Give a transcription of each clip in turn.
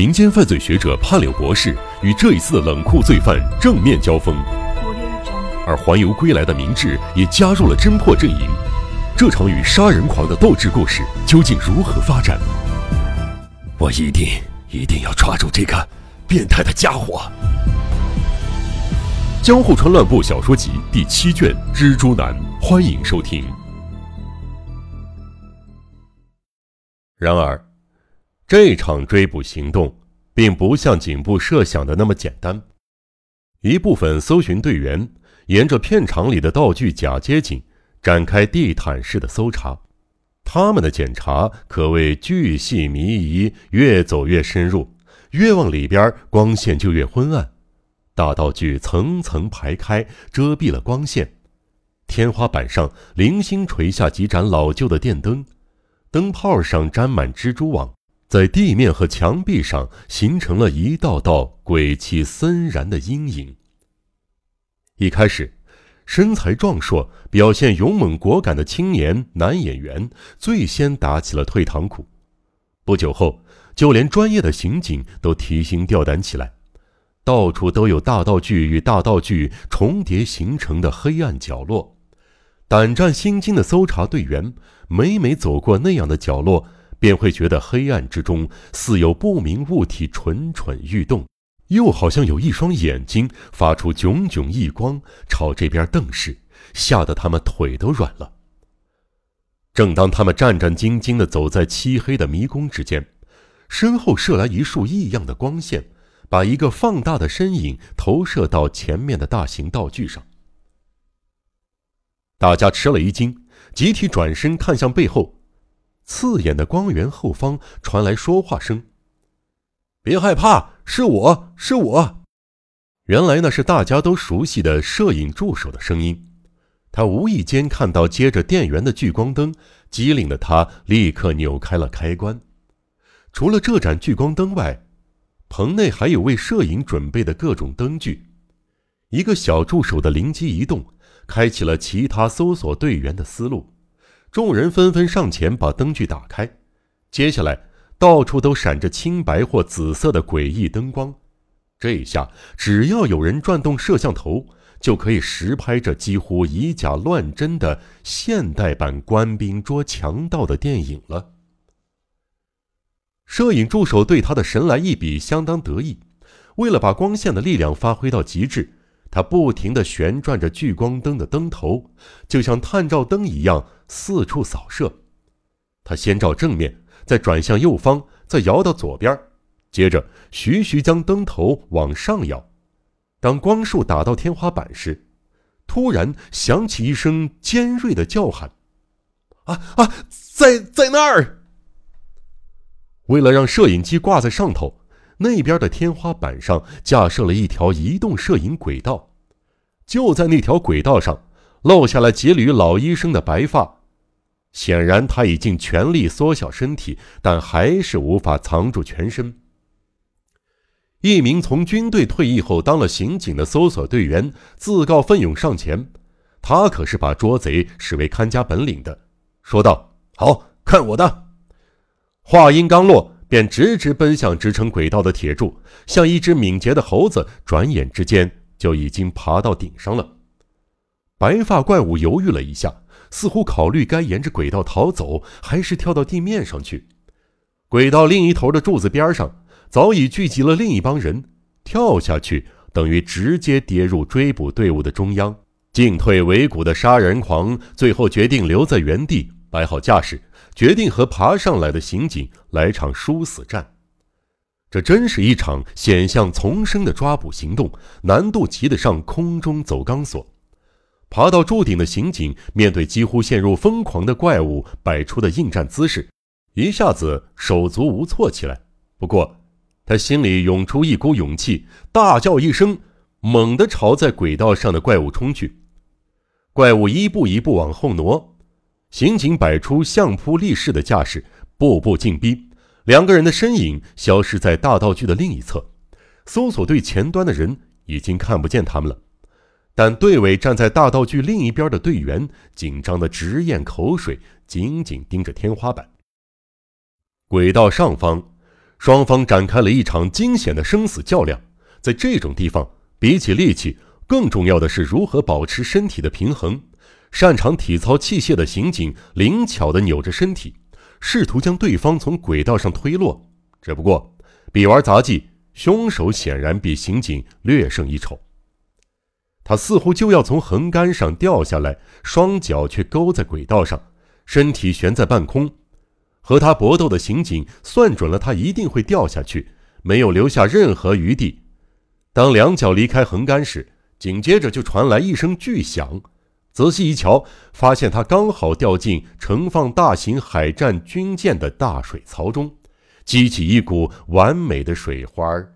民间犯罪学者潘柳博士与这一次的冷酷罪犯正面交锋，而环游归来的明智也加入了侦破阵营。这场与杀人狂的斗智故事究竟如何发展？我一定一定要抓住这个变态的家伙！《江户川乱步小说集》第七卷《蜘蛛男》，欢迎收听。然而。这场追捕行动并不像警部设想的那么简单。一部分搜寻队员沿着片场里的道具假街景展开地毯式的搜查，他们的检查可谓巨细靡遗，越走越深入，越往里边光线就越昏暗。大道具层层排开，遮蔽了光线。天花板上零星垂下几盏老旧的电灯，灯泡上沾满蜘蛛网。在地面和墙壁上形成了一道道鬼气森然的阴影。一开始，身材壮硕、表现勇猛果敢的青年男演员最先打起了退堂鼓。不久后，就连专业的刑警都提心吊胆起来。到处都有大道具与大道具重叠形成的黑暗角落，胆战心惊的搜查队员每每走过那样的角落。便会觉得黑暗之中似有不明物体蠢蠢欲动，又好像有一双眼睛发出炯炯异光朝这边瞪视，吓得他们腿都软了。正当他们战战兢兢地走在漆黑的迷宫之间，身后射来一束异样的光线，把一个放大的身影投射到前面的大型道具上。大家吃了一惊，集体转身看向背后。刺眼的光源后方传来说话声：“别害怕，是我是我。”原来那是大家都熟悉的摄影助手的声音。他无意间看到接着电源的聚光灯，机灵的他立刻扭开了开关。除了这盏聚光灯外，棚内还有为摄影准备的各种灯具。一个小助手的灵机一动，开启了其他搜索队员的思路。众人纷纷上前把灯具打开，接下来到处都闪着青白或紫色的诡异灯光。这一下只要有人转动摄像头，就可以实拍这几乎以假乱真的现代版官兵捉强盗的电影了。摄影助手对他的神来一笔相当得意，为了把光线的力量发挥到极致。他不停地旋转着聚光灯的灯头，就像探照灯一样四处扫射。他先照正面，再转向右方，再摇到左边，接着徐徐将灯头往上摇。当光束打到天花板时，突然响起一声尖锐的叫喊：“啊啊，在在那儿！”为了让摄影机挂在上头。那边的天花板上架设了一条移动摄影轨道，就在那条轨道上露下了几缕老医生的白发。显然他已经全力缩小身体，但还是无法藏住全身。一名从军队退役后当了刑警的搜索队员自告奋勇上前，他可是把捉贼视为看家本领的，说道：“好看我的！”话音刚落。便直直奔向支撑轨道的铁柱，像一只敏捷的猴子，转眼之间就已经爬到顶上了。白发怪物犹豫了一下，似乎考虑该沿着轨道逃走，还是跳到地面上去。轨道另一头的柱子边上早已聚集了另一帮人，跳下去等于直接跌入追捕队伍的中央。进退维谷的杀人狂最后决定留在原地，摆好架势。决定和爬上来的刑警来场殊死战，这真是一场险象丛生的抓捕行动，难度及得上空中走钢索。爬到柱顶的刑警面对几乎陷入疯狂的怪物摆出的应战姿势，一下子手足无措起来。不过，他心里涌出一股勇气，大叫一声，猛地朝在轨道上的怪物冲去。怪物一步一步往后挪。刑警摆出相扑立式的架势，步步进逼。两个人的身影消失在大道具的另一侧，搜索队前端的人已经看不见他们了。但队尾站在大道具另一边的队员紧张的直咽口水，紧紧盯着天花板。轨道上方，双方展开了一场惊险的生死较量。在这种地方，比起力气，更重要的是如何保持身体的平衡。擅长体操器械的刑警灵巧地扭着身体，试图将对方从轨道上推落。只不过，比玩杂技，凶手显然比刑警略胜一筹。他似乎就要从横杆上掉下来，双脚却勾在轨道上，身体悬在半空。和他搏斗的刑警算准了他一定会掉下去，没有留下任何余地。当两脚离开横杆时，紧接着就传来一声巨响。仔细一瞧，发现他刚好掉进盛放大型海战军舰的大水槽中，激起一股完美的水花儿。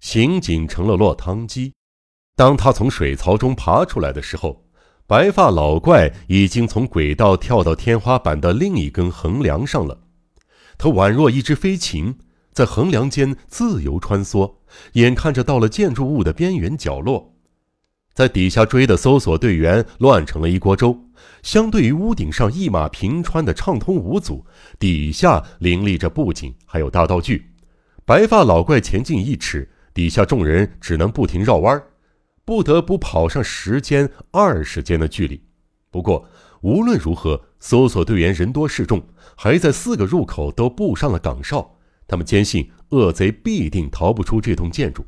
刑警成了落汤鸡。当他从水槽中爬出来的时候，白发老怪已经从轨道跳到天花板的另一根横梁上了。他宛若一只飞禽，在横梁间自由穿梭，眼看着到了建筑物的边缘角落。在底下追的搜索队员乱成了一锅粥，相对于屋顶上一马平川的畅通无阻，底下林立着布景还有大道具。白发老怪前进一尺，底下众人只能不停绕弯儿，不得不跑上十间、二十间的距离。不过无论如何，搜索队员人多势众，还在四个入口都布上了岗哨，他们坚信恶贼必定逃不出这栋建筑。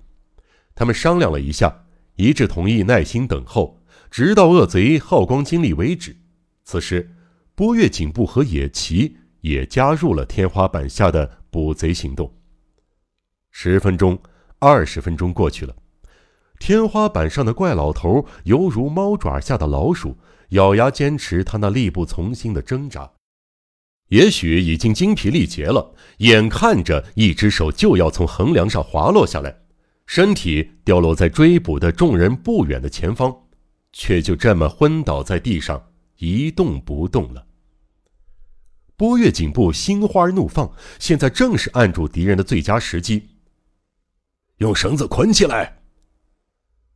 他们商量了一下。一致同意耐心等候，直到恶贼耗光精力为止。此时，波月警部和野崎也加入了天花板下的捕贼行动。十分钟、二十分钟过去了，天花板上的怪老头犹如猫爪下的老鼠，咬牙坚持他那力不从心的挣扎。也许已经精疲力竭了，眼看着一只手就要从横梁上滑落下来。身体掉落在追捕的众人不远的前方，却就这么昏倒在地上一动不动了。波月警部心花怒放，现在正是按住敌人的最佳时机。用绳子捆起来！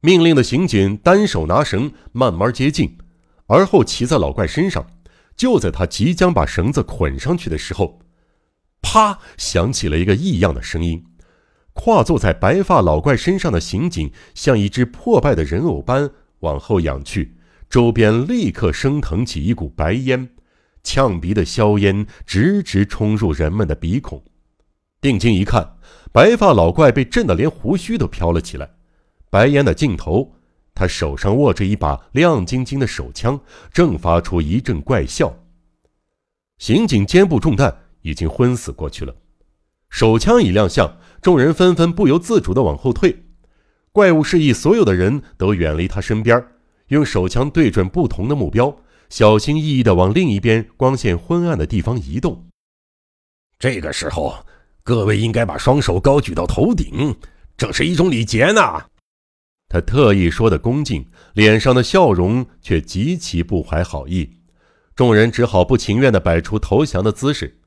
命令的刑警单手拿绳，慢慢接近，而后骑在老怪身上。就在他即将把绳子捆上去的时候，啪！响起了一个异样的声音。跨坐在白发老怪身上的刑警，像一只破败的人偶般往后仰去，周边立刻升腾起一股白烟，呛鼻的硝烟直直冲入人们的鼻孔。定睛一看，白发老怪被震得连胡须都飘了起来。白烟的尽头，他手上握着一把亮晶晶的手枪，正发出一阵怪笑。刑警肩部中弹，已经昏死过去了。手枪一亮相。众人纷纷不由自主地往后退，怪物示意所有的人都远离他身边，用手枪对准不同的目标，小心翼翼地往另一边光线昏暗的地方移动。这个时候，各位应该把双手高举到头顶，这是一种礼节呢。他特意说的恭敬，脸上的笑容却极其不怀好意。众人只好不情愿地摆出投降的姿势。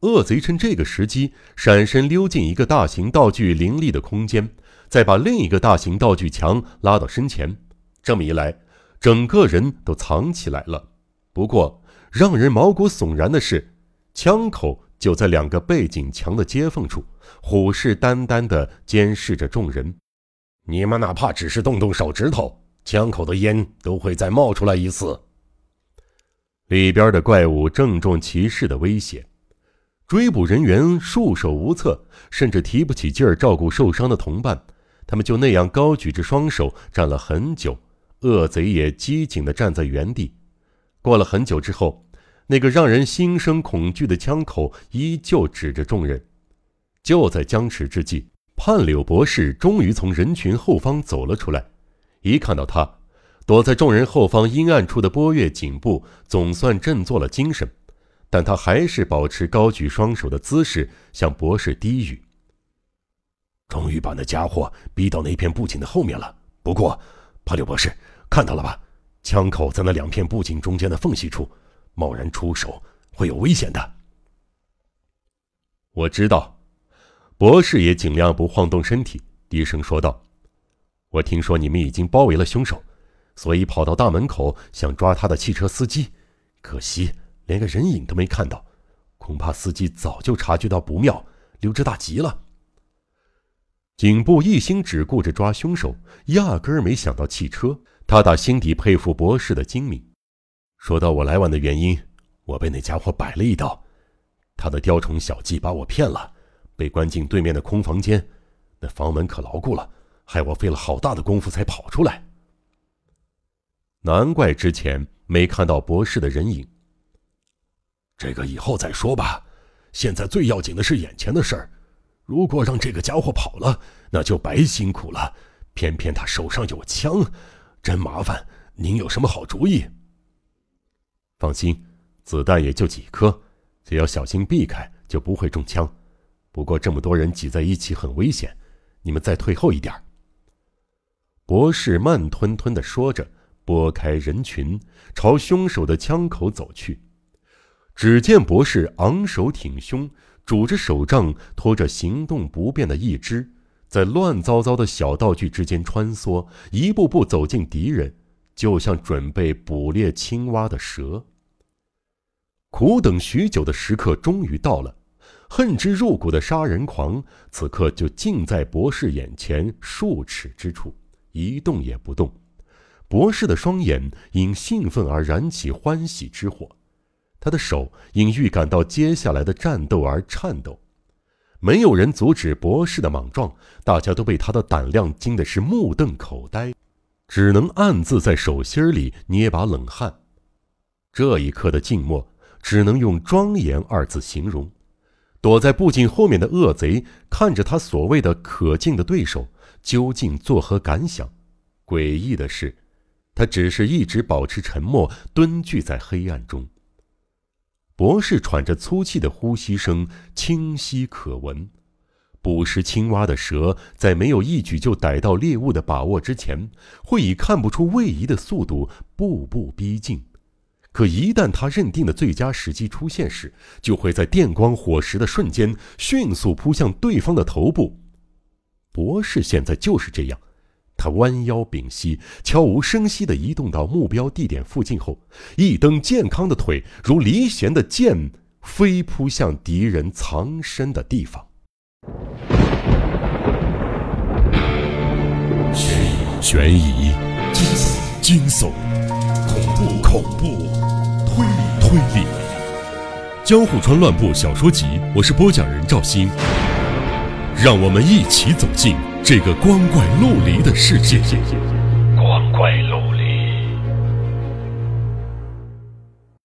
恶贼趁这个时机闪身溜进一个大型道具林立的空间，再把另一个大型道具墙拉到身前。这么一来，整个人都藏起来了。不过，让人毛骨悚然的是，枪口就在两个背景墙的接缝处，虎视眈眈地监视着众人。你们哪怕只是动动手指头，枪口的烟都会再冒出来一次。里边的怪物郑重其事的威胁。追捕人员束手无策，甚至提不起劲儿照顾受伤的同伴。他们就那样高举着双手站了很久，恶贼也机警地站在原地。过了很久之后，那个让人心生恐惧的枪口依旧指着众人。就在僵持之际，判柳博士终于从人群后方走了出来。一看到他，躲在众人后方阴暗处的波月颈部总算振作了精神。但他还是保持高举双手的姿势，向博士低语：“终于把那家伙逼到那片布景的后面了。不过，帕柳博士看到了吧？枪口在那两片布景中间的缝隙处，贸然出手会有危险的。”我知道。博士也尽量不晃动身体，低声说道：“我听说你们已经包围了凶手，所以跑到大门口想抓他的汽车司机，可惜。”连个人影都没看到，恐怕司机早就察觉到不妙，溜之大吉了。警部一心只顾着抓凶手，压根儿没想到汽车。他打心底佩服博士的精明。说到我来晚的原因，我被那家伙摆了一道。他的雕虫小技把我骗了，被关进对面的空房间，那房门可牢固了，害我费了好大的功夫才跑出来。难怪之前没看到博士的人影。这个以后再说吧，现在最要紧的是眼前的事儿。如果让这个家伙跑了，那就白辛苦了。偏偏他手上有枪，真麻烦。您有什么好主意？放心，子弹也就几颗，只要小心避开，就不会中枪。不过这么多人挤在一起很危险，你们再退后一点。博士慢吞吞的说着，拨开人群，朝凶手的枪口走去。只见博士昂首挺胸，拄着手杖，拖着行动不便的一只，在乱糟糟的小道具之间穿梭，一步步走进敌人。就像准备捕猎青蛙的蛇。苦等许久的时刻终于到了，恨之入骨的杀人狂此刻就近在博士眼前数尺之处，一动也不动。博士的双眼因兴奋而燃起欢喜之火，他的手因预感到接下来的战斗而颤抖。没有人阻止博士的莽撞，大家都被他的胆量惊的是目瞪口呆。只能暗自在手心里捏把冷汗，这一刻的静默只能用庄严二字形容。躲在布景后面的恶贼看着他所谓的可敬的对手，究竟作何感想？诡异的是，他只是一直保持沉默，蹲踞在黑暗中。博士喘着粗气的呼吸声清晰可闻。捕食青蛙的蛇，在没有一举就逮到猎物的把握之前，会以看不出位移的速度步步逼近；可一旦他认定的最佳时机出现时，就会在电光火石的瞬间迅速扑向对方的头部。博士现在就是这样，他弯腰屏息，悄无声息地移动到目标地点附近后，一蹬健康的腿，如离弦的箭，飞扑向敌人藏身的地方。悬疑、惊悚、惊悚、恐怖、恐怖、推理、推理，《江户川乱步小说集》，我是播讲人赵鑫，让我们一起走进这个光怪陆离的世界。光怪陆。